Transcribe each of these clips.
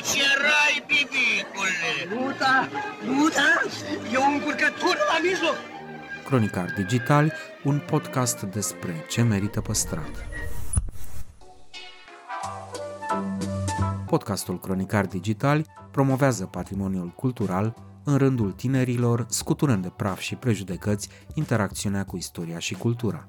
Aici erai, bibicule! Nu da, nu da, e o încurcătură la mijloc. Cronicar Digital, un podcast despre ce merită păstrat. Podcastul Cronicar Digital promovează patrimoniul cultural în rândul tinerilor, scuturând de praf și prejudecăți interacțiunea cu istoria și cultura.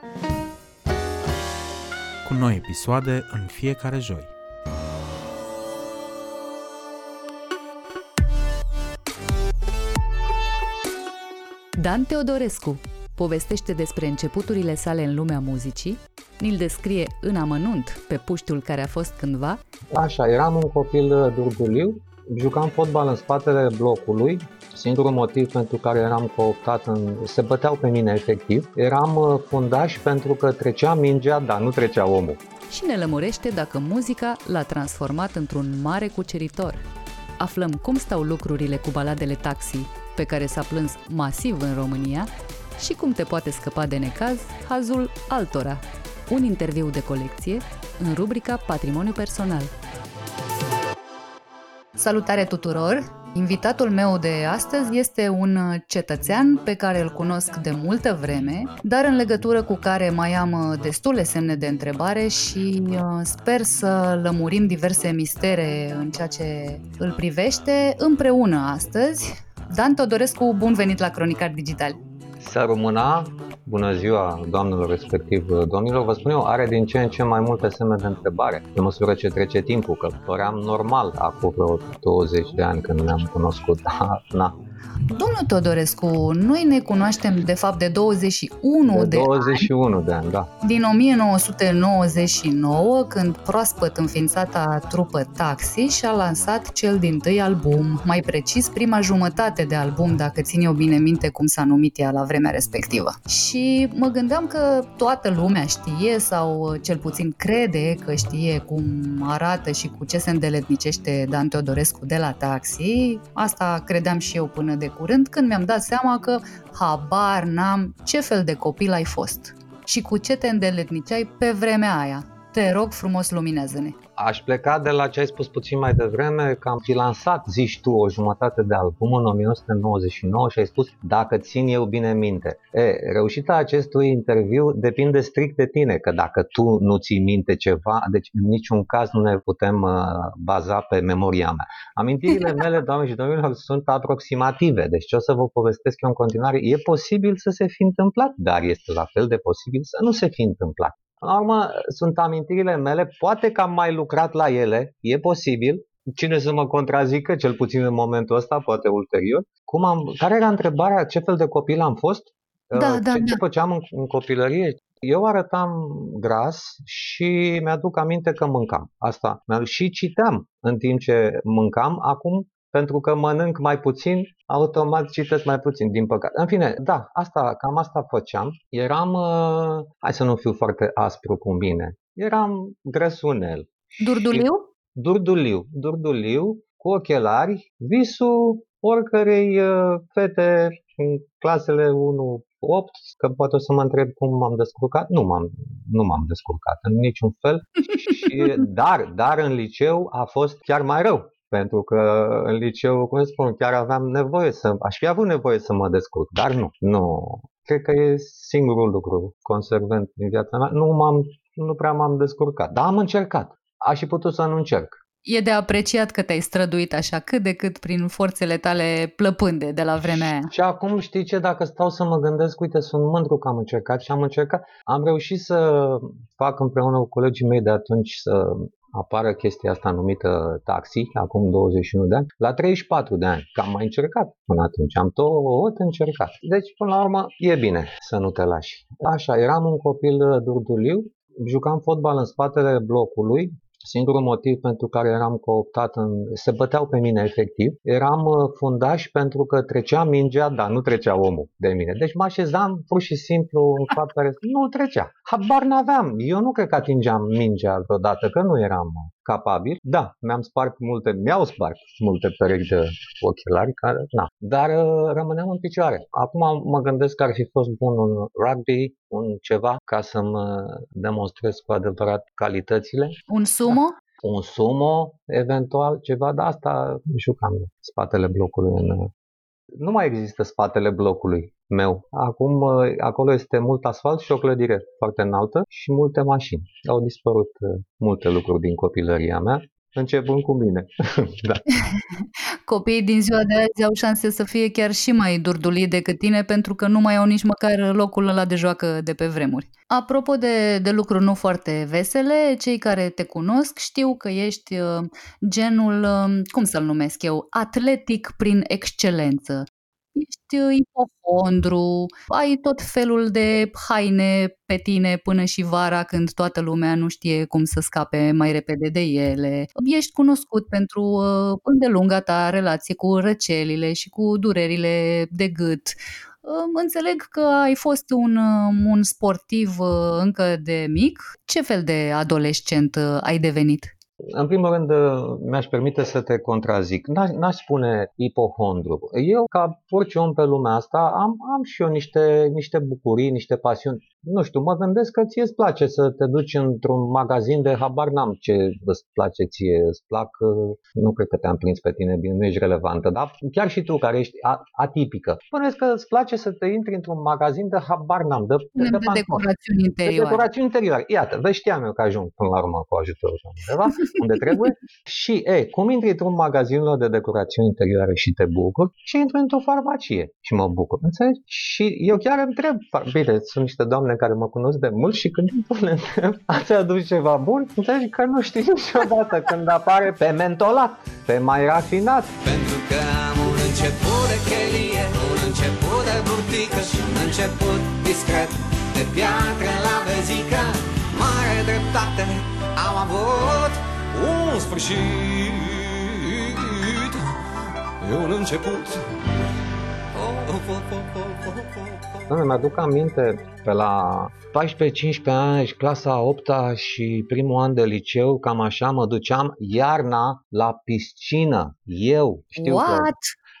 Cu noi episoade în fiecare joi. Dan Teodorescu povestește despre începuturile sale în lumea muzicii, ni-l descrie în amănunt pe puștiul care a fost cândva. Așa, eram un copil durduliu, jucam fotbal în spatele blocului, Singurul motiv pentru care eram cooptat, în, se băteau pe mine efectiv, eram uh, fundaș pentru că trecea mingea, dar nu trecea omul. Și ne lămurește dacă muzica l-a transformat într-un mare cuceritor. Aflăm cum stau lucrurile cu baladele taxi, pe care s-a plâns masiv în România, și cum te poate scăpa de necaz hazul altora. Un interviu de colecție în rubrica Patrimoniu Personal. Salutare tuturor! Invitatul meu de astăzi este un cetățean pe care îl cunosc de multă vreme, dar în legătură cu care mai am destule semne de întrebare și uh, sper să lămurim diverse mistere în ceea ce îl privește împreună astăzi. Dan Todorescu, bun venit la Cronicar Digital! Să rămâna Bună ziua, doamnelor, respectiv domnilor. Vă spun eu, are din ce în ce mai multe semne de întrebare, pe măsură ce trece timpul, că păream normal acum vreo 20 de ani când ne-am cunoscut. na, Domnul Todorescu, noi ne cunoaștem de fapt de 21 de, 21 ani, de ani, da. Din 1999, când proaspăt înființata trupă Taxi și-a lansat cel din tâi album, mai precis prima jumătate de album, dacă țin eu bine minte cum s-a numit ea la vremea respectivă. Și mă gândeam că toată lumea știe sau cel puțin crede că știe cum arată și cu ce se îndeletnicește Dan Teodorescu de la Taxi. Asta credeam și eu până de curând când mi-am dat seama că habar n-am ce fel de copil ai fost și cu ce te îndeletniceai pe vremea aia. Te rog frumos, luminează-ne! Aș pleca de la ce ai spus puțin mai devreme, că am fi lansat, zici tu, o jumătate de album în 1999 și ai spus, dacă țin eu bine minte. E, reușita acestui interviu depinde strict de tine, că dacă tu nu ții minte ceva, deci în niciun caz nu ne putem uh, baza pe memoria mea. Amintirile mele, doamne și domnilor, sunt aproximative, deci ce o să vă povestesc eu în continuare, e posibil să se fi întâmplat, dar este la fel de posibil să nu se fi întâmplat. În urmă, sunt amintirile mele, poate că am mai lucrat la ele, e posibil, cine să mă contrazică, cel puțin în momentul ăsta, poate ulterior. Cum am, care era întrebarea, ce fel de copil am fost? Da, uh, da, ce, da. ce făceam în, în copilărie? Eu arătam gras și mi-aduc aminte că mâncam. Asta. Și citeam în timp ce mâncam. Acum pentru că mănânc mai puțin, automat citesc mai puțin, din păcate. În fine, da, asta, cam asta făceam. Eram, uh, hai să nu fiu foarte aspru cu mine, eram grăsunel. Durduliu? Durduliu, durduliu, cu ochelari, visul oricărei uh, fete în clasele 1 8, că poate o să mă întreb cum m-am descurcat. Nu m-am, nu m-am descurcat în niciun fel, și, dar, dar în liceu a fost chiar mai rău. Pentru că în liceu, cum spun, chiar aveam nevoie să, aș fi avut nevoie să mă descurc, dar nu, nu. Cred că e singurul lucru conservent din viața mea. Nu, m-am, nu prea m-am descurcat, dar am încercat. Aș fi putut să nu încerc. E de apreciat că te-ai străduit așa cât de cât prin forțele tale plăpânde de la vremea aia. Și acum știi ce, dacă stau să mă gândesc, uite, sunt mândru că am încercat și am încercat. Am reușit să fac împreună cu colegii mei de atunci să apară chestia asta numită taxi, acum 21 de ani, la 34 de ani, că am mai încercat până atunci, am tot încercat. Deci, până la urmă, e bine să nu te lași. Așa, eram un copil durduliu, jucam fotbal în spatele blocului, Singurul motiv pentru care eram cooptat, în, se băteau pe mine efectiv, eram uh, fundaș pentru că trecea mingea, dar nu trecea omul de mine. Deci mă așezam pur și simplu în fața nu trecea. Habar n-aveam. Eu nu cred că atingeam mingea vreodată, că nu eram capabil. Da, mi-am spart multe, mi-au spart multe perechi de ochelari, care, na. dar uh, rămâneam în picioare. Acum mă gândesc că ar fi fost bun un rugby, un ceva, ca să-mi demonstrez cu adevărat calitățile. Un sumo? Da. Un sumo, eventual ceva de asta, jucam spatele blocului în nu mai există spatele blocului meu. Acum acolo este mult asfalt și o clădire foarte înaltă și multe mașini. Au dispărut uh, multe lucruri din copilăria mea începând cu mine. da. Copiii din ziua de azi au șanse să fie chiar și mai durduli decât tine pentru că nu mai au nici măcar locul ăla de joacă de pe vremuri. Apropo de, de lucruri nu foarte vesele, cei care te cunosc știu că ești uh, genul, uh, cum să-l numesc eu, atletic prin excelență ești uh, ipohondru, ai tot felul de haine pe tine până și vara când toată lumea nu știe cum să scape mai repede de ele. Ești cunoscut pentru uh, îndelunga ta relație cu răcelile și cu durerile de gât. Uh, înțeleg că ai fost un, uh, un sportiv uh, încă de mic. Ce fel de adolescent ai devenit? În primul rând, mi-aș permite să te contrazic. N-aș spune ipohondru. Eu, ca orice om pe lumea asta, am, am și eu niște, niște bucurii, niște pasiuni nu știu, mă gândesc că ție îți place să te duci într-un magazin de habar n-am ce îți place ție, îți plac, nu cred că te-am prins pe tine bine, nu ești relevantă, dar chiar și tu care ești atipică, spuneți că îți place să te intri într-un magazin de habar n-am, de, de, de, de decorațiuni interioare. De decorațiuni interioare. Iată, vezi, știam eu că ajung până la urmă cu ajutorul undeva, unde trebuie. Și, e, cum intri într-un magazin de decorațiuni interioare și te bucur, și intri într-o farmacie și mă bucur, înțelegi? Și eu chiar întreb, bine, sunt niște doamne oameni care mă cunosc de mult și când le întreb, ați adus ceva bun? Înțelegi că nu știi niciodată când apare pe mentolat, pe mai rafinat. Pentru că am un început de chelie, un început de burtică și un început discret de piatră la vezică. Mare dreptate am avut un sfârșit, e un început. Oh, oh, oh, oh, oh, oh, oh. Doamne, mi-aduc aminte pe la 14-15 ani, clasa 8 și primul an de liceu, cam așa mă duceam iarna la piscină. Eu știu What? că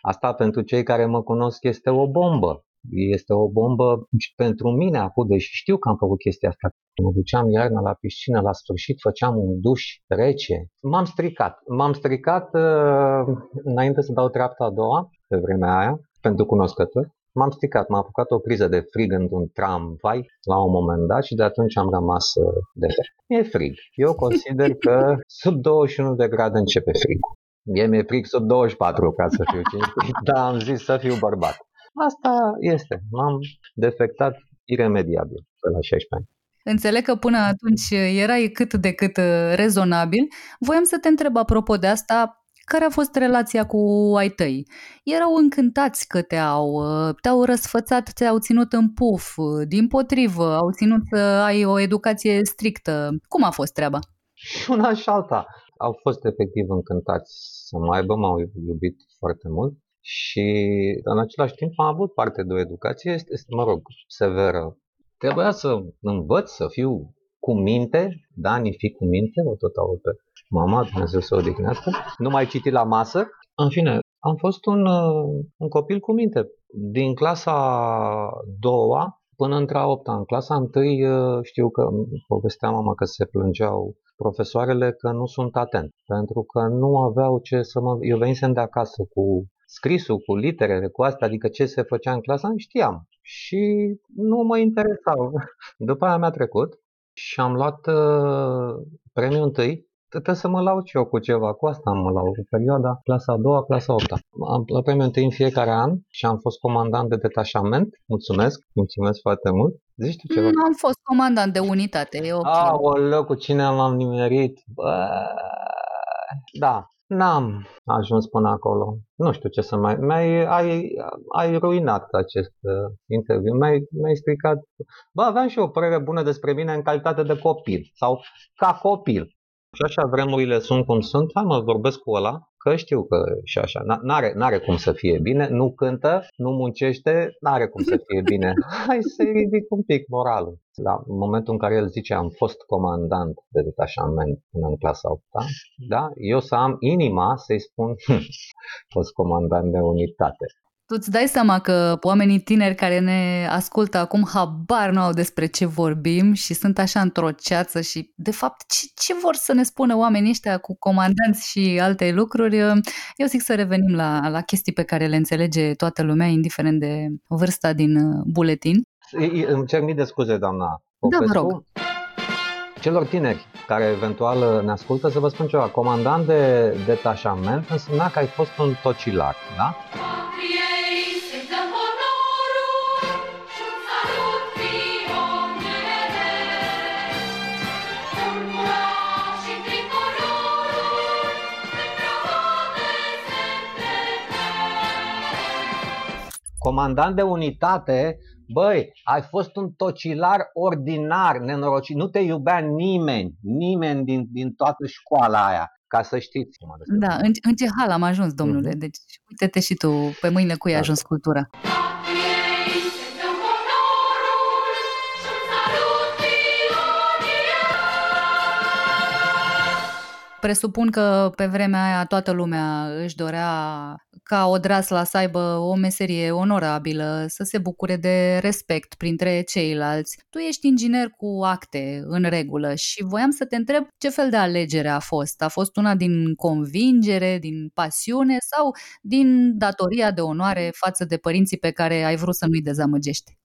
asta pentru cei care mă cunosc este o bombă. Este o bombă pentru mine acum, deși știu că am făcut chestia asta. Mă duceam iarna la piscină, la sfârșit făceam un duș rece. M-am stricat. M-am stricat uh, înainte să dau treapta a doua, pe vremea aia, pentru cunoscători. M-am stricat, m-a apucat o criză de frig într-un tramvai la un moment dat și de atunci am rămas uh, de fel. E frig. Eu consider că sub 21 de grade începe frigul. Mie mi-e frig sub 24 ca să fiu cinstit, dar am zis să fiu bărbat. Asta este. M-am defectat iremediabil pe la 16 ani. Înțeleg că până atunci erai cât de cât uh, rezonabil. Voiam să te întreb apropo de asta, care a fost relația cu ai tăi? Erau încântați că te-au, uh, te-au răsfățat, te-au ținut în puf, uh, din potrivă, au ținut să ai o educație strictă. Cum a fost treaba? Și una și alta. Au fost efectiv încântați să mă aibă, m-au iubit foarte mult și în același timp am avut parte de o educație, este, mă rog, severă. Trebuia să învăț să fiu cu minte, da, ni fi cu minte, o tot aud pe mama, Dumnezeu să o odihnească, nu mai citi la masă. În fine, am fost un, uh, un copil cu minte. Din clasa doua până între a opta. În clasa întâi uh, știu că povestea mama că se plângeau profesoarele că nu sunt atent, pentru că nu aveau ce să mă... Eu venisem de acasă cu scrisul, cu literele, cu asta, adică ce se făcea în clasa, știam. Și nu mă interesau. După aia mi-a trecut și am luat uh, premiul întâi trebuie să mă laud și eu cu ceva. Cu asta mă laud. Perioada clasa a doua, clasa a opta. Am la premiul întâi în fiecare an și am fost comandant de detașament. Mulțumesc, mulțumesc foarte mult. Zici tu ceva? Am fost comandant de unitate, e ok. Aoleu, cu cine m-am nimerit? Bă, da, N-am ajuns până acolo. Nu știu ce să mai... Mi-ai, ai, ai ruinat acest uh, interviu. Mi-ai, mi-ai stricat... Bă, aveam și o părere bună despre mine în calitate de copil. Sau ca copil. Și așa vremurile sunt cum sunt, hai mă, vorbesc cu ăla, că știu că și așa, n-are, n-are cum să fie bine, nu cântă, nu muncește, n-are cum să fie bine. Hai să-i ridic un pic moralul. La momentul în care el zice am fost comandant de detașament până în clasa 8 da? eu să am inima să-i spun hm, fost comandant de unitate. Tu îți dai seama că oamenii tineri care ne ascultă acum habar nu au despre ce vorbim și sunt așa într-o ceață și, de fapt, ce, ce vor să ne spună oamenii ăștia cu comandanți și alte lucruri? Eu zic să revenim la, la chestii pe care le înțelege toată lumea, indiferent de vârsta din uh, buletin. Îmi cer mii de scuze, doamna Popescu. Da, vă rog. Celor tineri care eventual ne ascultă, să vă spun ceva. Comandant de detașament însemna că ai fost un tocilar, da? Comandant de unitate, băi, ai fost un tocilar ordinar, nenorocit, nu te iubea nimeni, nimeni din, din toată școala aia, ca să știți. Da, în, în ce hal am ajuns, domnule, mm-hmm. deci uite-te și tu, pe mâine cui a da. ajuns cultura. Presupun că pe vremea aia toată lumea își dorea ca Odrasla să aibă o meserie onorabilă, să se bucure de respect printre ceilalți. Tu ești inginer cu acte în regulă și voiam să te întreb ce fel de alegere a fost. A fost una din convingere, din pasiune sau din datoria de onoare față de părinții pe care ai vrut să nu-i dezamăgești?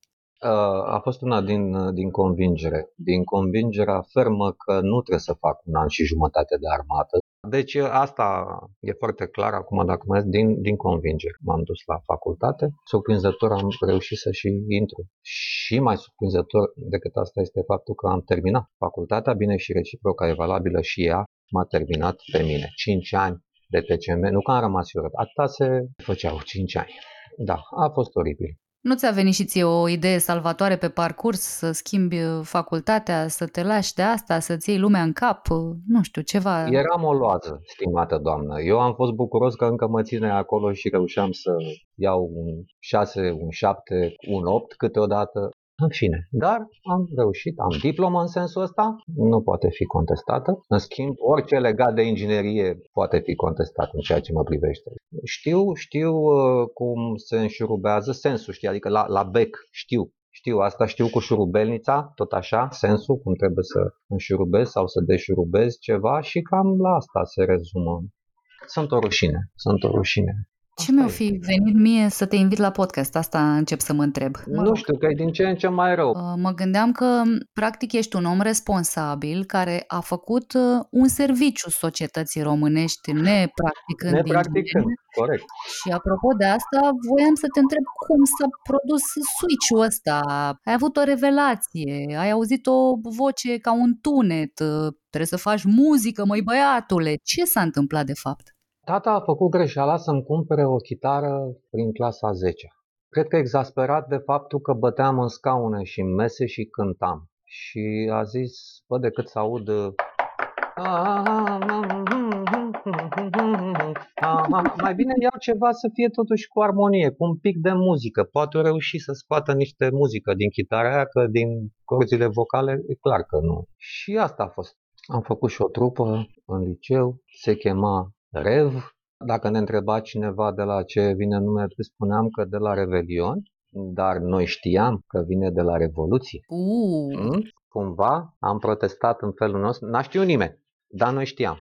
A fost una din, din convingere. Din convingerea fermă că nu trebuie să fac un an și jumătate de armată. Deci asta e foarte clar acum dacă mai din, din convingere. M-am dus la facultate, surprinzător am reușit să și intru. Și mai surprinzător decât asta este faptul că am terminat facultatea, bine și reciproca e valabilă și ea m-a terminat pe mine. 5 ani de TCM, nu că am rămas eu, atâta se făceau 5 ani. Da, a fost oribil. Nu ți-a venit și ție o idee salvatoare pe parcurs, să schimbi uh, facultatea, să te lași de asta, să-ți iei lumea în cap, uh, nu știu, ceva... Eram o loază, stimată doamnă. Eu am fost bucuros că încă mă ține acolo și reușeam să iau un 6, un 7, un 8 câteodată. În fine, dar am reușit, am diplomă în sensul ăsta, nu poate fi contestată. În schimb, orice legat de inginerie poate fi contestat în ceea ce mă privește. Știu, știu uh, cum se înșurubează sensul, știi, adică la, la bec știu știu asta, știu cu șurubelnița, tot așa, sensul, cum trebuie să înșurubezi sau să deșurubezi ceva și cam la asta se rezumă. Sunt o rușine, sunt o rușine. Ce mi-o fi venit mie să te invit la podcast? Asta încep să mă întreb. Mă nu știu, că e din ce în ce mai rău. Uh, mă gândeam că, practic, ești un om responsabil care a făcut uh, un serviciu societății românești, nepracticând. Nepracticând, corect. Și apropo de asta, voiam să te întreb cum s-a produs switch-ul ăsta. Ai avut o revelație, ai auzit o voce ca un tunet, uh, trebuie să faci muzică, măi băiatule. Ce s-a întâmplat de fapt? Tata a făcut greșeala să-mi cumpere o chitară prin clasa 10 Cred că exasperat de faptul că băteam în scaune și în mese și cântam. Și a zis, bă, decât să aud mai bine iau ceva să fie totuși cu armonie, cu un pic de muzică. Poate o reuși să scoată niște muzică din chitara aia, că din corzile vocale e clar că nu. Și asta a fost. Am făcut și o trupă în liceu, se chema Rev. Dacă ne întreba cineva de la ce vine numele, spuneam că de la Revelion, dar noi știam că vine de la Revoluție. Uh. Hmm? Cumva am protestat în felul nostru, n-a știut nimeni, dar noi știam.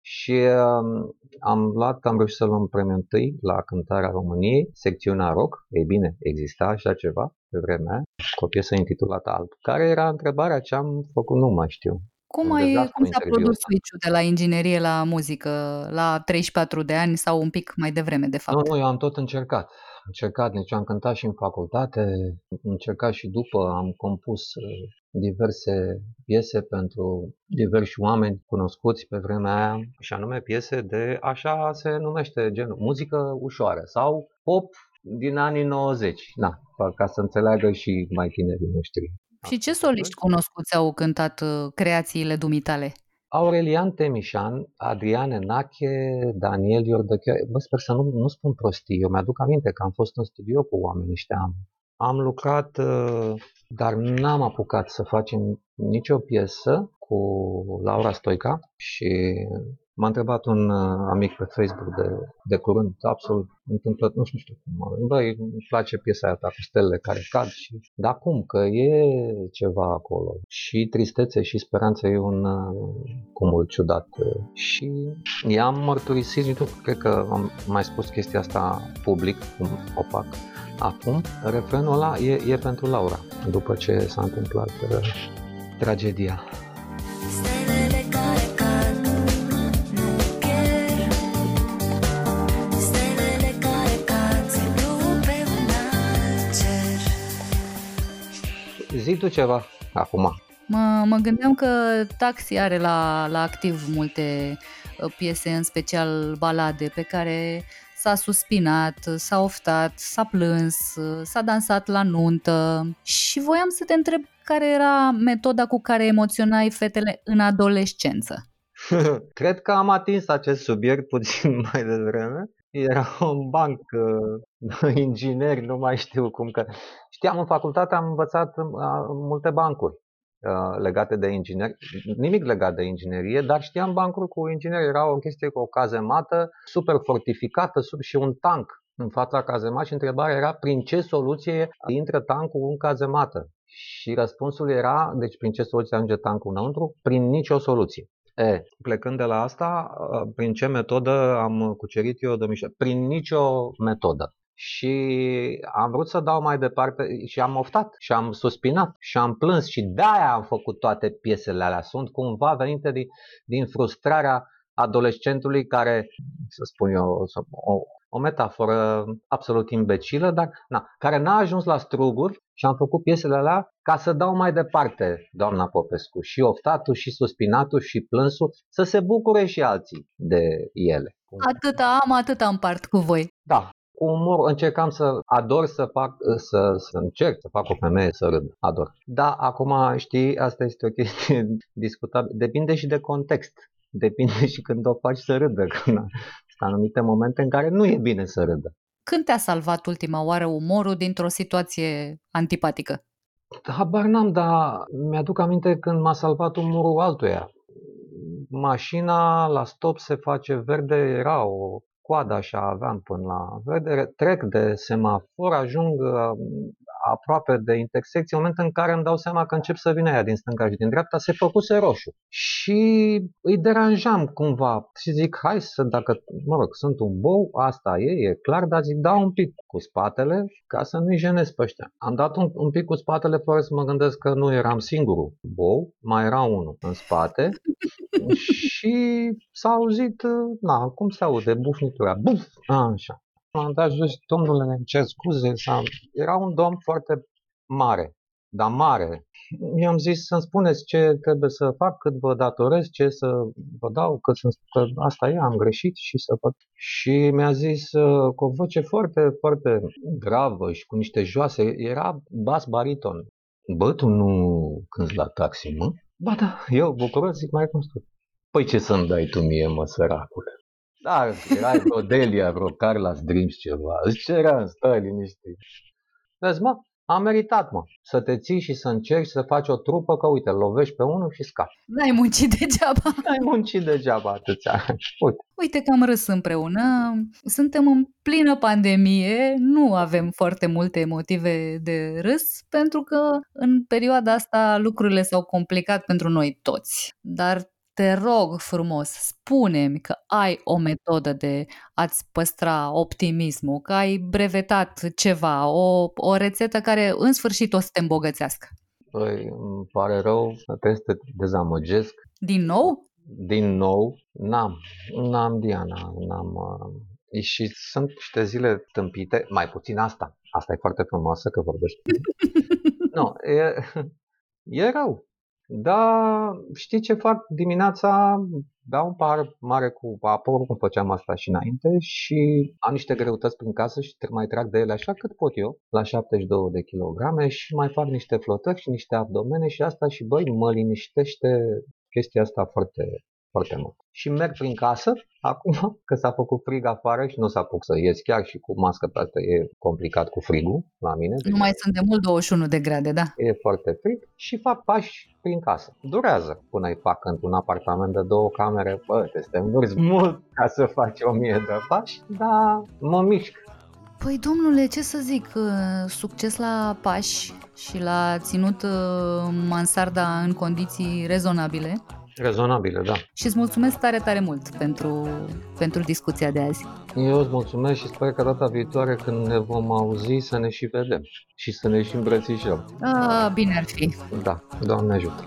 Și uh, am luat, am reușit să luăm premiul întâi la cântarea României, secțiunea rock. Ei bine, exista așa ceva pe vremea cu o piesă intitulată Alb. Care era întrebarea ce am făcut, nu mai știu. Cum, ai, cum s-a produs switch-ul de la inginerie la muzică la 34 de ani sau un pic mai devreme, de fapt? Nu, nu, eu am tot încercat. Am încercat, deci am cântat și în facultate, am încercat și după, am compus uh, diverse piese pentru diversi oameni cunoscuți pe vremea aia, și anume piese de, așa se numește, genul, muzică ușoară sau pop din anii 90, na, ca să înțeleagă și mai tinerii noștri. Și ce soliști cunoscuți au cântat uh, creațiile dumitale? Aurelian Temișan, Adrian Enache, Daniel Iordăchea, bă, sper să nu, nu spun prostii, eu mi-aduc aminte că am fost în studio cu oamenii ăștia, am, am lucrat, uh, dar n-am apucat să facem nicio piesă cu Laura Stoica și M-a întrebat un uh, amic pe Facebook de, de curând, absolut întâmplător, nu știu cum, băi, îmi place piesa aia ta cu stelele care cad și, da cum, că e ceva acolo. Și tristețe și speranță e un uh, cumul ciudat. Și i-am mărturisit, nu cred că am mai spus chestia asta public, cum o fac acum, refrenul ăla e, e pentru Laura, după ce s-a întâmplat uh, tragedia. Zi tu ceva acum. Mă, mă gândeam că Taxi are la, la activ multe uh, piese, în special balade, pe care s-a suspinat, s-a oftat, s-a plâns, uh, s-a dansat la nuntă și voiam să te întreb care era metoda cu care emoționai fetele în adolescență. Cred că am atins acest subiect puțin mai devreme era un banc uh, ingineri, nu mai știu cum că... Știam, în facultate am învățat uh, multe bancuri uh, legate de ingineri, nimic legat de inginerie, dar știam bancuri cu ingineri. Era o chestie cu o cazemată super fortificată sub și un tank în fața cazemat și întrebarea era prin ce soluție intră tancul în cazemată. Și răspunsul era, deci prin ce soluție ajunge tancul înăuntru? Prin nicio soluție. E, plecând de la asta, prin ce metodă am cucerit eu domnișoară? Prin nicio metodă. Și am vrut să dau mai departe și am oftat și am suspinat și am plâns și de-aia am făcut toate piesele alea. Sunt cumva venite din, din frustrarea adolescentului care, să spun eu, o, o metaforă absolut imbecilă, dar na, care n-a ajuns la struguri și am făcut piesele alea ca să dau mai departe, doamna Popescu, și oftatul, și suspinatul, și plânsul, să se bucure și alții de ele. Atâta am, atâta împart cu voi. Da, cu umor încercam să ador să fac, să, să încerc să fac o femeie să râd. Ador. Da, acum știi, asta este o chestie discutabilă. Depinde și de context. Depinde și când o faci să râdă. Când sunt anumite momente în care nu e bine să râdă. Când te-a salvat ultima oară umorul dintr-o situație antipatică? Habar n-am, dar mi-aduc aminte când m-a salvat umorul altuia. Mașina la stop se face verde, era o coadă așa aveam până la verde, trec de semafor, ajung aproape de intersecție, în momentul în care îmi dau seama că încep să vină aia din stânga și din dreapta, se făcuse roșu. Și îi deranjam cumva și zic, hai să, dacă, mă rog, sunt un bou, asta e, e clar, dar zic, dau un pic cu spatele ca să nu-i jenez pe ăștia. Am dat un, un pic cu spatele fără să mă gândesc că nu eram singurul bou, mai era unul în spate și s-a auzit, na, cum se aude, bufnitura, buf, a, așa m-am dat jos, domnule, îmi cer scuze, sau... era un domn foarte mare, dar mare. I-am zis să-mi spuneți ce trebuie să fac, cât vă datorez, ce să vă dau, că, sunt, că asta e, am greșit și să fac. Și mi-a zis uh, cu o voce foarte, foarte gravă și cu niște joase, era bas bariton. Bă, tu nu cânti la taxi, mă? Ba da, eu bucuros, zic, mai construit. Păi ce să-mi dai tu mie, mă, săracule? Da, era vreo Delia, vreo Carla's Dreams ceva. Ce era, stai liniștit. Vezi, mă, am meritat, mă, să te ții și să încerci să faci o trupă, că uite, lovești pe unul și scapi. N-ai muncit degeaba. N-ai muncit degeaba atâția Uite. Uite că am râs împreună. Suntem în plină pandemie, nu avem foarte multe motive de râs, pentru că în perioada asta lucrurile s-au complicat pentru noi toți. Dar te rog frumos, spune-mi că ai o metodă de a-ți păstra optimismul, că ai brevetat ceva, o, o rețetă care în sfârșit o să te îmbogățească. Păi, îmi pare rău, trebuie să te dezamăgesc. Din nou? Din nou, n-am, n-am Diana, n-am... Uh, și sunt niște zile tâmpite, mai puțin asta. Asta e foarte frumoasă că vorbești. nu, e, e rău. Da, știi ce fac? Dimineața beau un par mare cu apă, oricum făceam asta și înainte și am niște greutăți prin casă și mai trag de ele așa cât pot eu, la 72 de kilograme și mai fac niște flotări și niște abdomene și asta și băi, mă liniștește chestia asta foarte, foarte mult. Și merg prin casă, acum că s-a făcut frig afară și nu s-a apuc să ies chiar și cu mască pe asta e complicat cu frigul la mine. Nu mai sunt de mult 21 de grade, da. E foarte frig și fac pași prin casă. Durează până îi fac într-un apartament de două camere. Bă, te stai mult ca să faci o mie de pași, dar mă mișc. Păi, domnule, ce să zic, uh, succes la pași și la ținut uh, mansarda în condiții rezonabile. Rezonabile, da. Și îți mulțumesc tare, tare mult pentru, pentru discuția de azi. Eu îți mulțumesc și sper că data viitoare când ne vom auzi să ne și vedem și să ne și îmbrățișăm. A, bine ar fi. Da, Doamne ajută.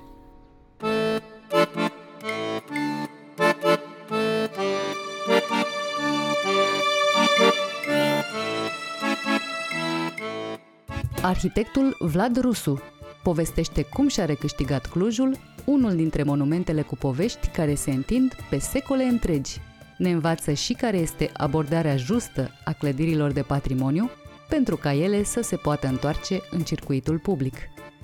Arhitectul Vlad Rusu povestește cum și-a recâștigat Clujul, unul dintre monumentele cu povești care se întind pe secole întregi. Ne învață și care este abordarea justă a clădirilor de patrimoniu pentru ca ele să se poată întoarce în circuitul public.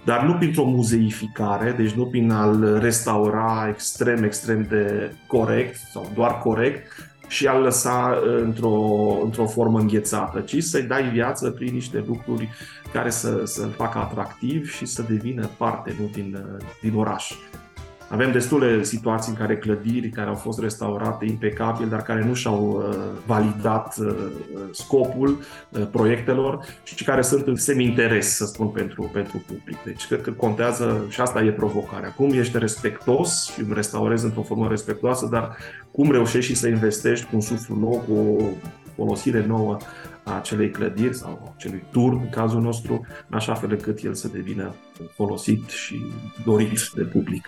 Dar nu printr-o muzeificare, deci nu prin a-l restaura extrem, extrem de corect sau doar corect, și a-l lăsa într-o, într-o formă înghețată, ci să-i dai viață prin niște lucruri care să, să-l facă atractiv și să devină parte nu, din, din oraș. Avem destule situații în care clădiri care au fost restaurate impecabil, dar care nu și-au uh, validat uh, scopul uh, proiectelor și care sunt în semi-interes, să spun, pentru, pentru public. Deci cred că contează și asta e provocarea. Cum ești respectos și îmi restaurezi într-o formă respectoasă, dar cum reușești și să investești cu un suflu nou, cu o folosire nouă a acelei clădiri sau acelui turn, în cazul nostru, în așa fel încât el să devină folosit și dorit de public.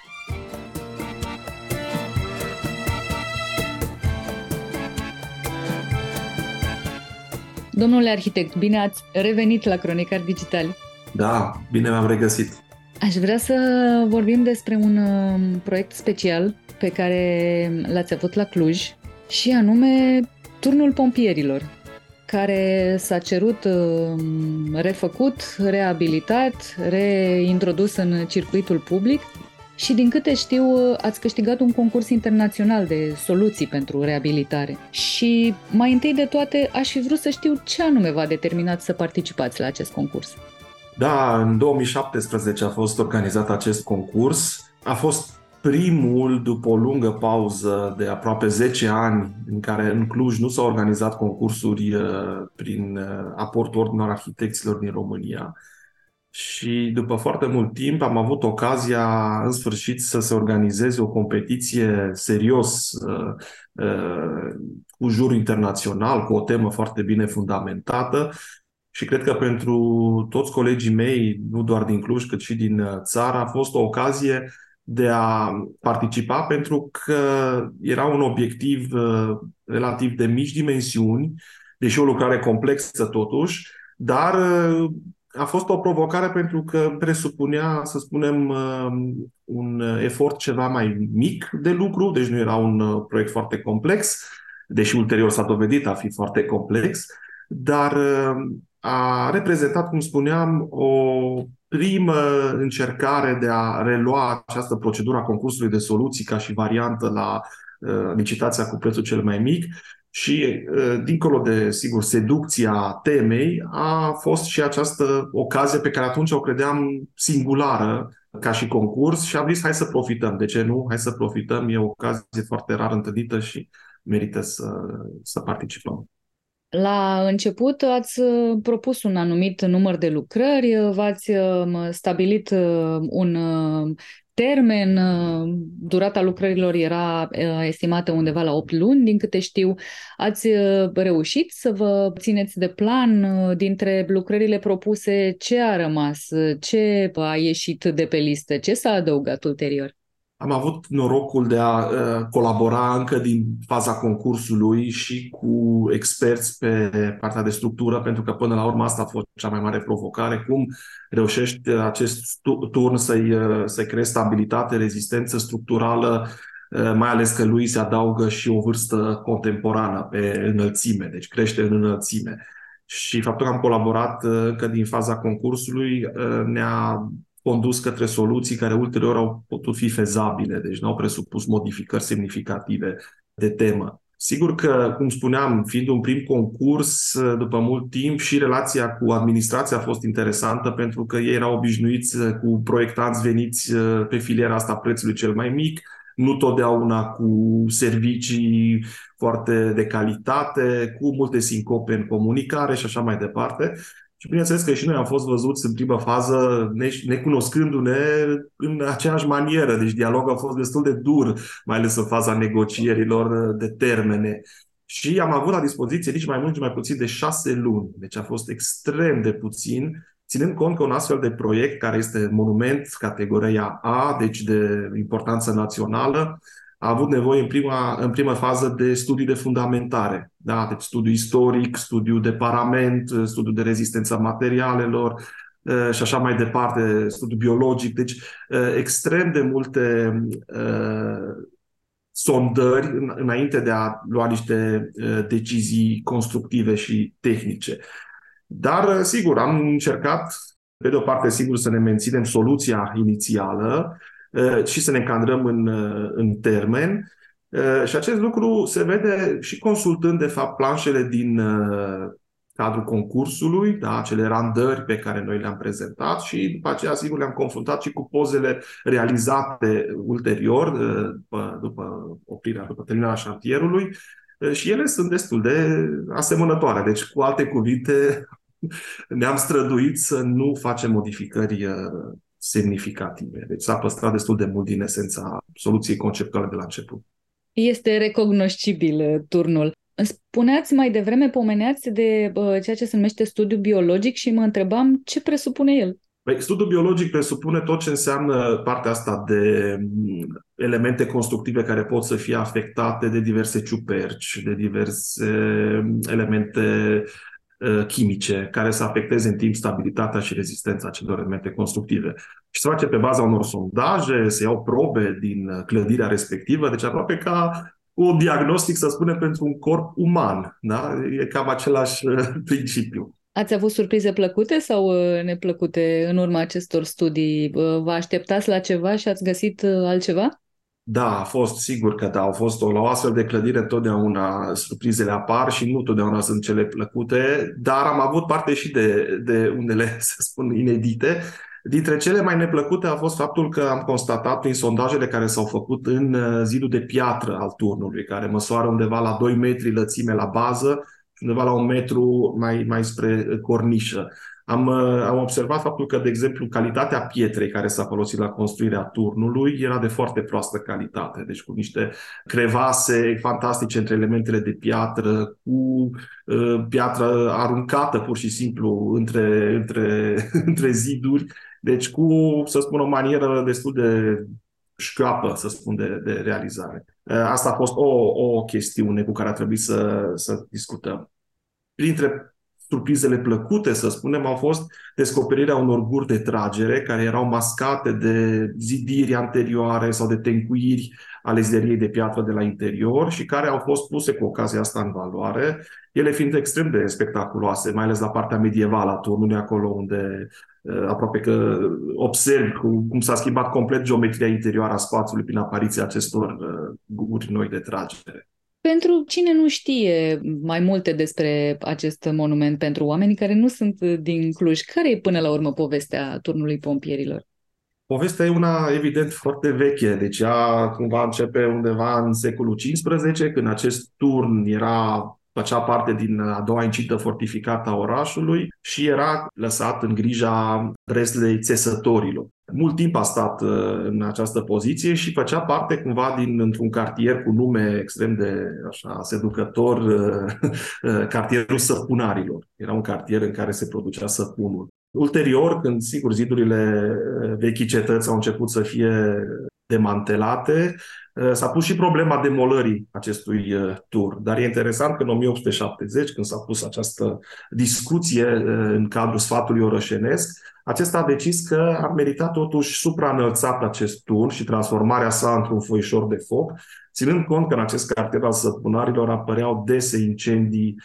Domnule arhitect, bine ați revenit la Cronicar Digital. Da, bine m-am regăsit. Aș vrea să vorbim despre un um, proiect special pe care l-ați avut la Cluj și anume Turnul Pompierilor, care s-a cerut um, refăcut, reabilitat, reintrodus în circuitul public și din câte știu ați câștigat un concurs internațional de soluții pentru reabilitare. Și mai întâi de toate aș fi vrut să știu ce anume v-a determinat să participați la acest concurs. Da, în 2017 a fost organizat acest concurs. A fost primul, după o lungă pauză de aproape 10 ani, în care în Cluj nu s-au organizat concursuri uh, prin uh, aportul Ordinul Arhitecților din România. Și după foarte mult timp am avut ocazia, în sfârșit, să se organizeze o competiție serios uh, cu jur internațional, cu o temă foarte bine fundamentată. Și cred că pentru toți colegii mei, nu doar din Cluj, cât și din țară, a fost o ocazie de a participa pentru că era un obiectiv uh, relativ de mici dimensiuni, deși o lucrare complexă totuși, dar uh, a fost o provocare pentru că presupunea, să spunem, uh, un efort ceva mai mic de lucru, deci nu era un proiect foarte complex, deși ulterior s-a dovedit a fi foarte complex, dar a reprezentat, cum spuneam, o primă încercare de a relua această procedură a concursului de soluții ca și variantă la uh, licitația cu prețul cel mai mic Și, dincolo de, sigur, seducția temei, a fost și această ocazie pe care atunci o credeam singulară ca și concurs și am zis hai să profităm. De ce nu? Hai să profităm. E o ocazie foarte rar întâlnită și merită să, să participăm. La început ați propus un anumit număr de lucrări, v-ați stabilit un termen, uh, durata lucrărilor era uh, estimată undeva la 8 luni, din câte știu. Ați uh, reușit să vă țineți de plan dintre lucrările propuse? Ce a rămas? Ce a ieșit de pe listă? Ce s-a adăugat ulterior? Am avut norocul de a uh, colabora încă din faza concursului și cu experți pe partea de structură, pentru că până la urmă asta a fost cea mai mare provocare. Cum reușești acest turn să-i, uh, să creezi stabilitate, rezistență structurală, uh, mai ales că lui se adaugă și o vârstă contemporană pe înălțime, deci crește în înălțime. Și faptul că am colaborat încă din faza concursului ne-a condus către soluții care ulterior au putut fi fezabile, deci nu au presupus modificări semnificative de temă. Sigur că, cum spuneam, fiind un prim concurs, după mult timp și relația cu administrația a fost interesantă pentru că ei erau obișnuiți cu proiectanți veniți pe filiera asta prețului cel mai mic, nu totdeauna cu servicii foarte de calitate, cu multe sincope în comunicare și așa mai departe. Și bineînțeles că și noi am fost văzuți în prima fază, necunoscându-ne în aceeași manieră. Deci dialogul a fost destul de dur, mai ales în faza negocierilor de termene. Și am avut la dispoziție nici mai mult, nici mai puțin de șase luni. Deci a fost extrem de puțin, ținând cont că un astfel de proiect, care este monument categoria A, deci de importanță națională, a avut nevoie în prima, în prima fază de studii de fundamentare. Da? Deci studiu istoric, studiu de parament, studiu de rezistența materialelor uh, și așa mai departe, studiu biologic. Deci uh, extrem de multe uh, sondări înainte de a lua niște decizii constructive și tehnice. Dar, sigur, am încercat, pe de o parte, sigur, să ne menținem soluția inițială, Uh, și să ne încadrăm în, uh, în termen. Uh, și acest lucru se vede și consultând, de fapt, planșele din cadrul concursului, da, acele randări pe care noi le-am prezentat și după aceea, sigur, le-am confruntat și cu pozele realizate ulterior, după, după oprirea, după terminarea șantierului și ele sunt destul de asemănătoare. Deci, cu alte cuvinte, ne-am străduit să nu facem modificări semnificative. Deci s-a păstrat destul de mult din esența soluției conceptuale de la început. Este recognoscibil uh, turnul. Spuneați mai devreme, pomeneați de uh, ceea ce se numește studiu biologic și mă întrebam ce presupune el. Păi, studiul biologic presupune tot ce înseamnă partea asta de mm, elemente constructive care pot să fie afectate de diverse ciuperci, de diverse mm, elemente Uh, chimice care să afecteze în timp stabilitatea și rezistența acelor elemente constructive. Și se face pe baza unor sondaje, se iau probe din uh, clădirea respectivă, deci aproape ca un diagnostic, să spunem, pentru un corp uman. Da? E cam același uh, principiu. Ați avut surprize plăcute sau neplăcute în urma acestor studii? Vă așteptați la ceva și ați găsit altceva? Da, a fost sigur că da, au fost o, la o astfel de clădire totdeauna surprizele apar și nu totdeauna sunt cele plăcute, dar am avut parte și de, de unele, să spun, inedite. Dintre cele mai neplăcute a fost faptul că am constatat prin sondajele care s-au făcut în uh, zidul de piatră al turnului, care măsoară undeva la 2 metri lățime la bază și undeva la un metru mai, mai spre cornișă. Am, uh, am observat faptul că, de exemplu, calitatea pietrei care s-a folosit la construirea turnului era de foarte proastă calitate, deci cu niște crevase fantastice între elementele de piatră, cu uh, piatră aruncată pur și simplu între, între, între ziduri, deci cu, să spun, o manieră destul de șcioapă, să spun, de, de realizare. Uh, asta a fost o, o chestiune cu care a trebuit să, să discutăm. Printre surprizele plăcute, să spunem, au fost descoperirea unor guri de tragere care erau mascate de zidiri anterioare sau de tencuiri ale zideriei de piatră de la interior și care au fost puse cu ocazia asta în valoare, ele fiind extrem de spectaculoase, mai ales la partea medievală a turnului, acolo unde uh, aproape că observ cum s-a schimbat complet geometria interioară a spațiului prin apariția acestor uh, guri noi de tragere. Pentru cine nu știe mai multe despre acest monument, pentru oamenii care nu sunt din Cluj, care e până la urmă povestea turnului pompierilor? Povestea e una, evident, foarte veche, deci ea cumva începe undeva în secolul XV, când acest turn era făcea parte din a doua incită fortificată a orașului și era lăsat în grija reslei țesătorilor. Mult timp a stat uh, în această poziție și făcea parte cumva din într-un cartier cu nume extrem de așa seducător, uh, uh, cartierul săpunarilor. Era un cartier în care se producea săpunul. Ulterior, când, sigur, zidurile vechii cetăți au început să fie demantelate, s-a pus și problema demolării acestui tur. Dar e interesant că în 1870, când s-a pus această discuție în cadrul sfatului orășenesc, acesta a decis că ar merita totuși supraînălțat acest tur și transformarea sa într-un foișor de foc, ținând cont că în acest cartier al săpunarilor apăreau dese incendii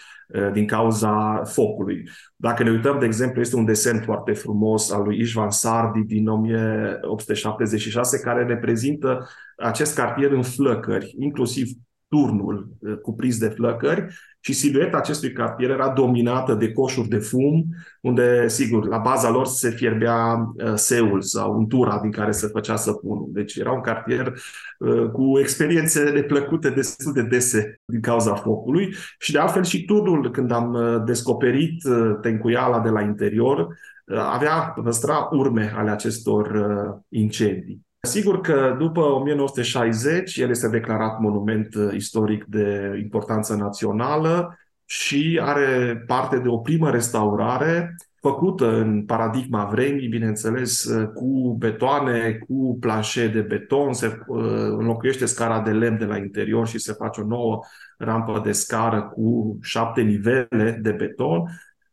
din cauza focului. Dacă ne uităm, de exemplu, este un desen foarte frumos al lui Ișvan Sardi din 1876 care reprezintă acest cartier în flăcări, inclusiv turnul cuprins de flăcări și silueta acestui cartier era dominată de coșuri de fum, unde, sigur, la baza lor se fierbea uh, seul sau untura din care se făcea săpunul. Deci era un cartier uh, cu experiențe neplăcute destul de dese din cauza focului și de altfel și turnul, când am uh, descoperit tencuiala de la interior, avea, păstra urme ale acestor incendii. Sigur că după 1960 el este declarat monument uh, istoric de importanță națională și are parte de o primă restaurare făcută în paradigma vremii, bineînțeles, uh, cu betoane, cu planșe de beton, se uh, înlocuiește scara de lemn de la interior și se face o nouă rampă de scară cu șapte nivele de beton,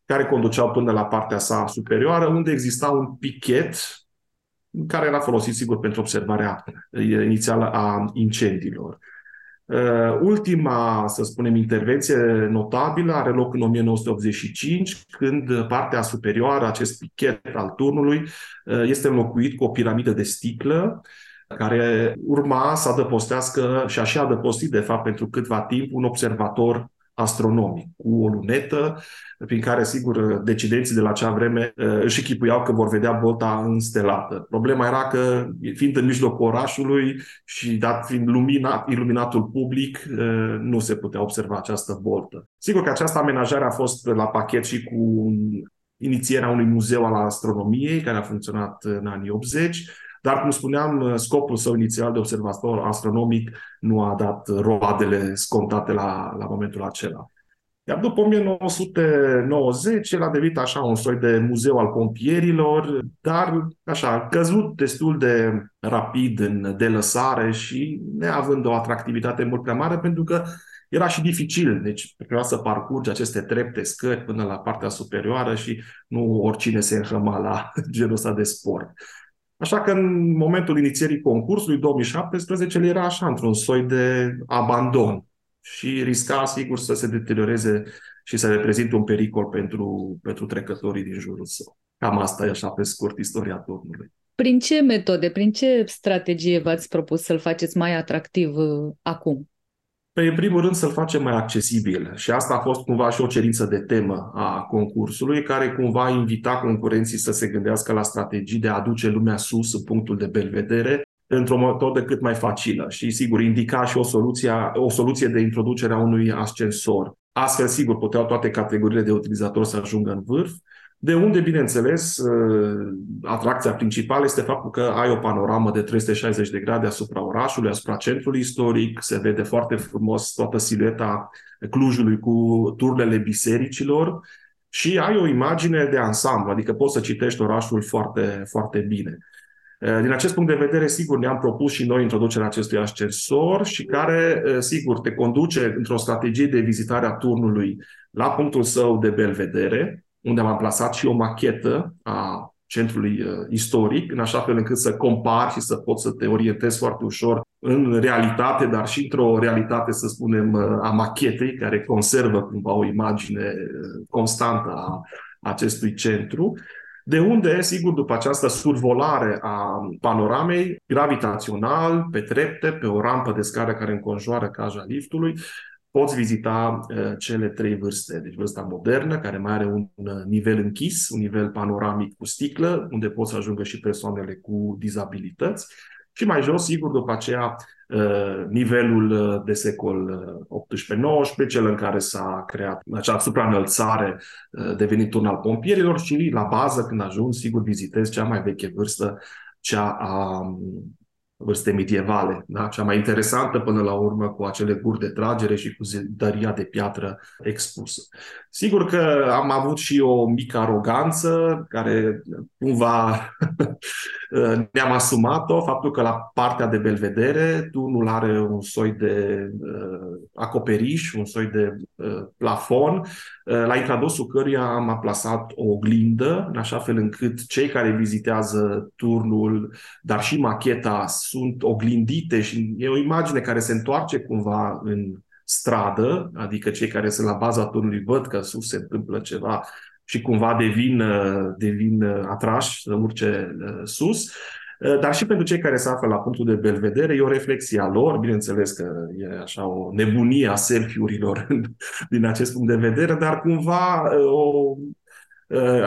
care conduceau până la partea sa superioară, unde exista un pichet care era folosit, sigur, pentru observarea inițială a incendiilor. Uh, ultima, să spunem, intervenție notabilă are loc în 1985, când partea superioară, acest pichet al turnului, uh, este înlocuit cu o piramidă de sticlă, care urma să adăpostească și așa adăpostit, de fapt, pentru câtva timp, un observator astronomic, cu o lunetă prin care, sigur, decidenții de la acea vreme uh, își echipuiau că vor vedea bolta înstelată. Problema era că, fiind în mijlocul orașului și dat fiind lumina, iluminatul public, uh, nu se putea observa această boltă. Sigur că această amenajare a fost la pachet și cu inițierea unui muzeu al astronomiei, care a funcționat în anii 80, dar, cum spuneam, scopul său inițial de observator astronomic nu a dat roadele scontate la, la momentul acela. Iar după 1990, el a devenit așa un soi de muzeu al pompierilor, dar așa, a căzut destul de rapid în delăsare și neavând o atractivitate mult prea mare, pentru că era și dificil, deci trebuia să parcurgi aceste trepte, scări până la partea superioară și nu oricine se înhăma la genul ăsta de sport. Așa că în momentul inițierii concursului 2017 el era așa, într-un soi de abandon și risca, sigur, să se deterioreze și să reprezinte un pericol pentru, pentru trecătorii din jurul său. Cam asta e așa pe scurt istoria turnului. Prin ce metode, prin ce strategie v-ați propus să-l faceți mai atractiv uh, acum? Păi, în primul rând, să-l facem mai accesibil. Și asta a fost cumva și o cerință de temă a concursului, care cumva invita concurenții să se gândească la strategii de a aduce lumea sus în punctul de belvedere într-o metodă cât mai facilă și, sigur, indica și o soluție, o soluție de introducere a unui ascensor. Astfel, sigur, puteau toate categoriile de utilizatori să ajungă în vârf, de unde, bineînțeles, uh, atracția principală este faptul că ai o panoramă de 360 de grade asupra orașului, asupra centrului istoric, se vede foarte frumos toată silueta Clujului cu turnele bisericilor și ai o imagine de ansamblu, adică poți să citești orașul foarte, foarte bine. Uh, din acest punct de vedere, sigur, ne-am propus și noi introducerea acestui ascensor și care, uh, sigur, te conduce într-o strategie de vizitare a turnului la punctul său de belvedere, unde am amplasat și o machetă a centrului uh, istoric, în așa fel încât să compari și să poți să te orientezi foarte ușor în realitate, dar și într-o realitate, să spunem, uh, a machetei, care conservă cumva o imagine uh, constantă a acestui centru. De unde, sigur, după această survolare a panoramei, gravitațional, pe trepte, pe o rampă de scară care înconjoară caja liftului, poți vizita uh, cele trei vârste. Deci vârsta modernă, care mai are un uh, nivel închis, un nivel panoramic cu sticlă, unde pot să ajungă și persoanele cu dizabilități. Și mai jos, sigur, după aceea, uh, nivelul de secol 18-19, cel în care s-a creat acea supraînălțare devenit turn al pompierilor și la bază, când ajung, sigur, vizitez cea mai veche vârstă, cea a vârste medievale, da? cea mai interesantă până la urmă cu acele guri de tragere și cu zidăria de piatră expusă. Sigur că am avut și o mică aroganță care cumva ne-am asumat-o, faptul că la partea de belvedere turnul are un soi de uh, acoperiș, un soi de uh, plafon, uh, la intradosul căruia am aplasat o oglindă, în așa fel încât cei care vizitează turnul, dar și macheta, sunt oglindite și e o imagine care se întoarce cumva în stradă, adică cei care sunt la baza turnului văd că sus se întâmplă ceva și cumva devin, devin atrași să urce uh, sus. Uh, dar și pentru cei care se află la punctul de belvedere, e o reflexie a lor, bineînțeles că e așa o nebunie a selfie-urilor din acest punct de vedere, dar cumva uh, o,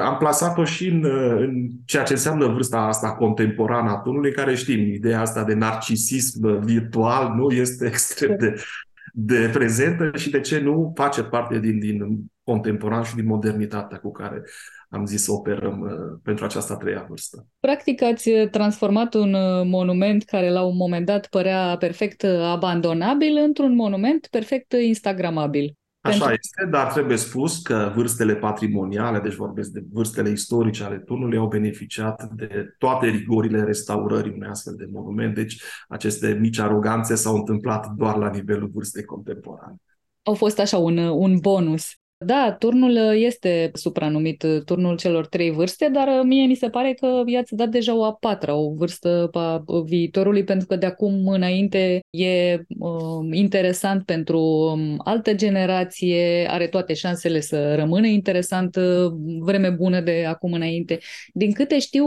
am plasat-o și în, în ceea ce înseamnă vârsta asta contemporană a turnului, care știm, ideea asta de narcisism virtual nu este extrem de de prezentă și de ce nu face parte din, din contemporan și din modernitatea cu care am zis să operăm uh, pentru această a treia vârstă. Practic ați transformat un uh, monument care la un moment dat părea perfect uh, abandonabil într-un monument perfect instagramabil. Așa Pentru... este, dar trebuie spus că vârstele patrimoniale, deci vorbesc de vârstele istorice ale turnului, au beneficiat de toate rigorile restaurării unui astfel de monument. Deci aceste mici aroganțe s-au întâmplat doar la nivelul vârstei contemporane. Au fost așa un, un bonus. Da, turnul uh, este supranumit uh, turnul celor trei vârste, dar uh, mie mi se pare că i-ați dat deja o a patra, o vârstă a viitorului, pentru că de acum înainte e uh, interesant pentru um, altă generație, are toate șansele să rămână interesant vreme bună de acum înainte. Din câte știu,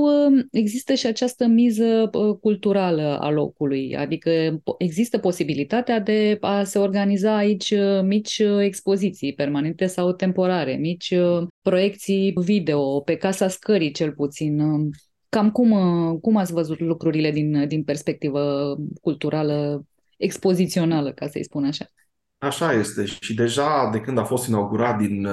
există și această miză culturală a locului, adică există posibilitatea de a se organiza aici mici expoziții permanente sau temporare, mici uh, proiecții video, pe casa scării cel puțin. Uh, cam cum, uh, cum ați văzut lucrurile din, din perspectivă culturală, expozițională, ca să-i spun așa? Așa este și deja de când a fost inaugurat din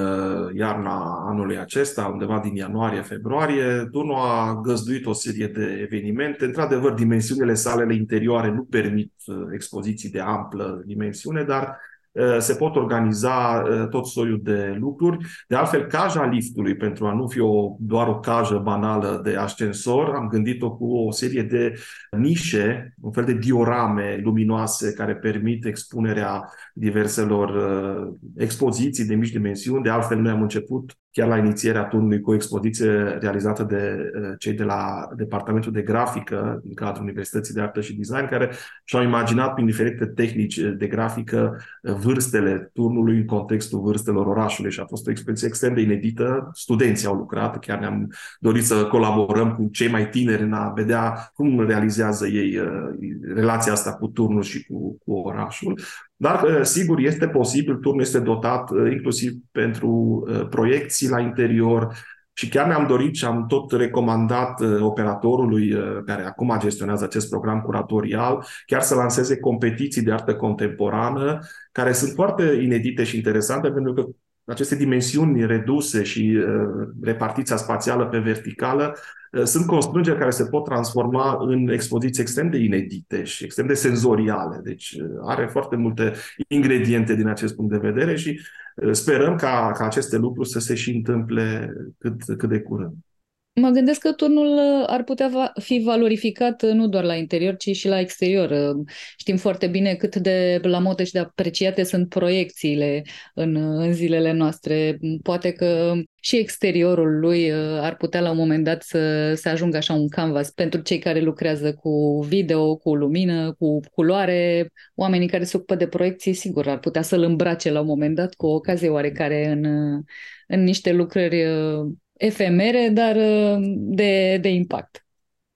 iarna anului acesta, undeva din ianuarie-februarie, Turnul a găzduit o serie de evenimente. Într-adevăr, dimensiunile salele interioare nu permit expoziții de amplă dimensiune, dar Eh, se pot organiza eh, tot soiul de lucruri. De altfel, caja liftului, pentru a nu fi o, doar o cajă banală de ascensor, am gândit-o cu o serie de nișe, un fel de diorame luminoase care permit expunerea diverselor uh, expoziții de mici dimensiuni. De altfel, noi am început chiar la inițierea turnului cu o expoziție realizată de uh, cei de la Departamentul de Grafică din cadrul Universității de Artă și Design, care și-au imaginat prin diferite tehnici de grafică uh, vârstele turnului în contextul vârstelor orașului și a fost o experiență extrem de inedită. Studenții au lucrat, chiar ne-am dorit să colaborăm cu cei mai tineri în a vedea cum realizează ei relația asta cu turnul și cu, cu orașul. Dar, uh, sigur, este posibil, turnul este dotat uh, inclusiv pentru uh, proiecții la interior. Și chiar ne-am dorit și am tot recomandat operatorului care acum gestionează acest program curatorial chiar să lanseze competiții de artă contemporană care sunt foarte inedite și interesante pentru că aceste dimensiuni reduse și repartiția spațială pe verticală Eh, sunt constrângeri care se pot transforma în expoziții extrem de inedite și extrem de senzoriale. Deci eh, are foarte multe ingrediente din acest punct de vedere și eh, sperăm ca, ca aceste lucruri să se și întâmple cât, cât de curând. Mă gândesc că turnul uh, ar putea fi valorificat uh, nu doar la interior, ci și la exterior. Uh, știm foarte bine cât de la modă și de apreciate sunt proiecțiile în, în zilele noastre. Poate că și exteriorul lui ar putea la un moment dat să, să ajungă așa un canvas pentru cei care lucrează cu video, cu lumină, cu culoare. Oamenii care se ocupă de proiecții, sigur, ar putea să-l îmbrace la un moment dat cu o ocazie oarecare în, în niște lucrări efemere, dar uh, de, de impact.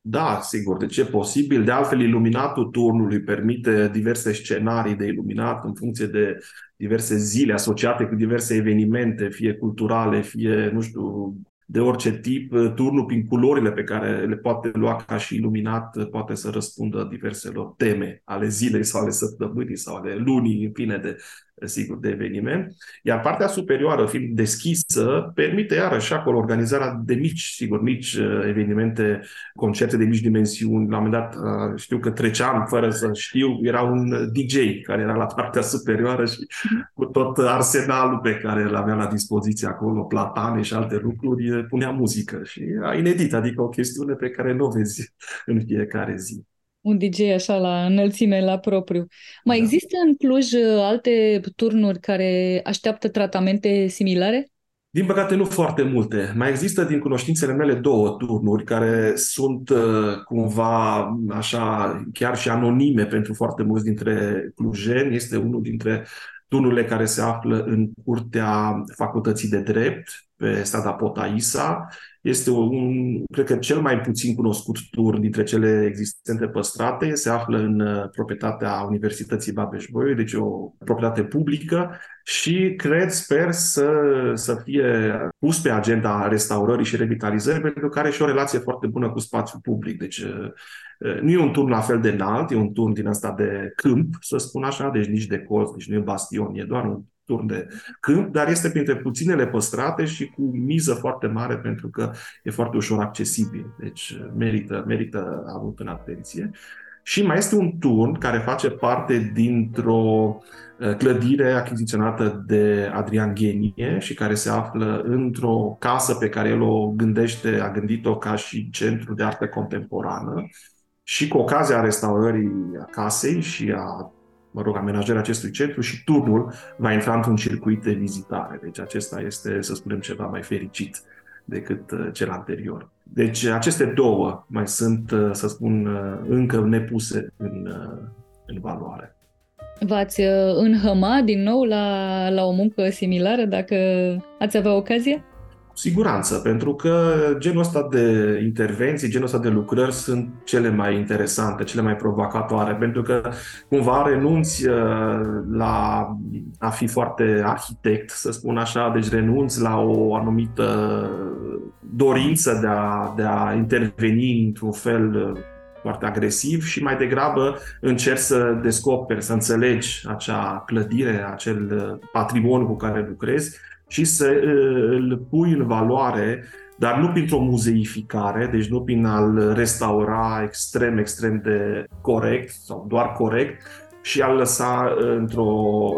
Da, sigur, de ce posibil. De altfel, iluminatul turnului permite diverse scenarii de iluminat în funcție de diverse zile asociate cu diverse evenimente, fie culturale, fie, nu știu, de orice tip, turnul prin culorile pe care le poate lua ca și iluminat poate să răspundă diverselor teme ale zilei sau ale săptămânii sau ale lunii, în fine, de sigur, de eveniment. Iar partea superioară, fiind deschisă, permite iarăși acolo organizarea de mici, sigur, mici uh, evenimente, concerte de mici dimensiuni. La un moment dat uh, știu că treceam fără să știu, era un DJ care era la partea superioară și cu tot arsenalul pe care îl avea la dispoziție acolo, platane și alte lucruri, punea muzică și era inedit, adică o chestiune pe care nu o vezi în fiecare zi un DJ așa la înălțime, la propriu. Mai da. există în Cluj uh, alte turnuri care așteaptă tratamente similare? Din păcate, nu foarte multe. Mai există, din cunoștințele mele, două turnuri care sunt uh, cumva așa, chiar și anonime pentru foarte mulți dintre clujeni. Este unul dintre turnurile care se află în curtea Facultății de Drept, pe strada Potaisa. Este un, cred că cel mai puțin cunoscut tur dintre cele existente păstrate. Se află în uh, proprietatea Universității Babeș-Bolyai, deci o proprietate publică și cred, sper să, să fie pus pe agenda restaurării și revitalizării, pentru că are și o relație foarte bună cu spațiul public. Deci uh, uh, nu e un turn la fel de înalt, e un turn din asta de câmp, să spun așa, deci nici de colț, nici nu e bastion, e doar un turn de câmp, dar este printre puținele păstrate și cu miză foarte mare pentru că e foarte ușor accesibil. Deci merită, merită avut în atenție. Și mai este un turn care face parte dintr-o uh, clădire achiziționată de Adrian Ghenie și care se află într-o casă pe care el o gândește, a gândit-o ca și centru de artă contemporană și cu ocazia restaurării casei și a mă rog, amenajarea acestui centru și turnul va intra într-un circuit de vizitare. Deci acesta este, să spunem, ceva mai fericit decât uh, cel anterior. Deci aceste două mai sunt, uh, să spun, uh, încă nepuse în, în valoare. V-ați înhăma din nou la, la o muncă similară dacă ați avea ocazie? Siguranță, pentru că genul ăsta de intervenții, genul ăsta de lucrări sunt cele mai interesante, cele mai provocatoare, pentru că cumva renunți uh, la a fi foarte arhitect, să spun așa, deci renunți la o anumită dorință de a, de a interveni într-un fel uh, foarte agresiv și mai degrabă încerci să descoperi, să înțelegi acea clădire, acel uh, patrimoniu cu care lucrezi și să îl pui în valoare, dar nu printr-o muzeificare, deci nu prin a-l restaura extrem, extrem de corect sau doar corect, și a-l lăsa într-o,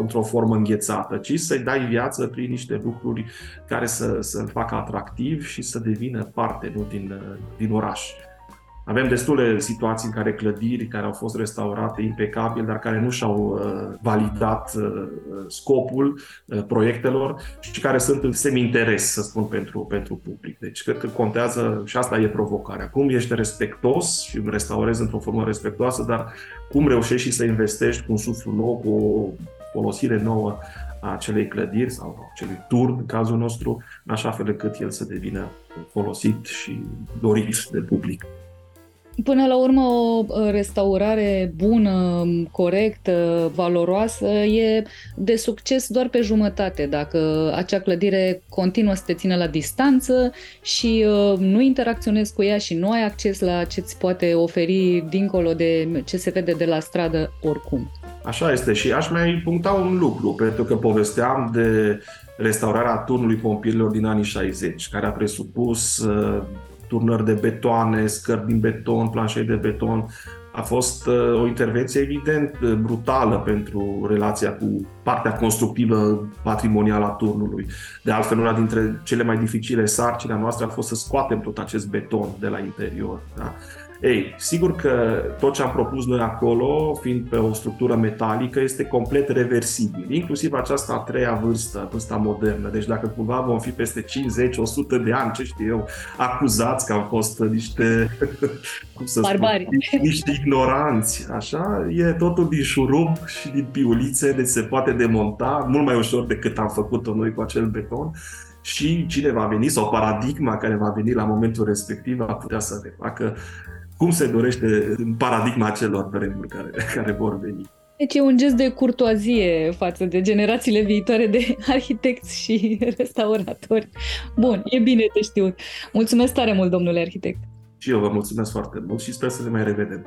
într-o formă înghețată, ci să-i dai viață prin niște lucruri care să, să-l facă atractiv și să devină parte nu, din, din oraș. Avem destule situații în care clădiri care au fost restaurate impecabil, dar care nu și-au uh, validat uh, scopul uh, proiectelor și care sunt în semi-interes, să spun, pentru, pentru public. Deci cred că contează și asta e provocarea. Cum ești respectos și restaurezi într-o formă respectoasă, dar cum reușești și să investești cu un suflu nou, cu o folosire nouă a acelei clădiri sau acelui turn, în cazul nostru, în așa fel încât el să devină folosit și dorit de public. Până la urmă, o restaurare bună, corectă, valoroasă e de succes doar pe jumătate, dacă acea clădire continuă să te țină la distanță și uh, nu interacționezi cu ea și nu ai acces la ce ți poate oferi dincolo de ce se vede de la stradă oricum. Așa este și aș mai puncta un lucru, pentru că povesteam de restaurarea turnului pompierilor din anii 60, care a presupus uh, turnări de betoane, scări din beton, planșei de beton. A fost uh, o intervenție evident uh, brutală pentru relația cu partea constructivă patrimonială a turnului. De altfel, una dintre cele mai dificile sarcini a noastre a fost să scoatem tot acest beton de la interior. Da? Ei, sigur că tot ce am propus noi acolo, fiind pe o structură metalică, este complet reversibil, inclusiv această a treia vârstă, vârsta modernă. Deci dacă cumva vom fi peste 50-100 de ani, ce știu eu, acuzați că am fost niște, cum să Barbari. spun, niște ignoranți, așa, e totul din șurub și din piulițe, deci se poate demonta mult mai ușor decât am făcut-o noi cu acel beton și cine va veni sau paradigma care va veni la momentul respectiv va putea să refacă cum se dorește în paradigma celor vremuri care, care vor veni. Deci e un gest de curtoazie față de generațiile viitoare de arhitecți și restauratori. Bun, e bine de știut. Mulțumesc tare mult, domnule arhitect. Și eu vă mulțumesc foarte mult și sper să ne mai revedem.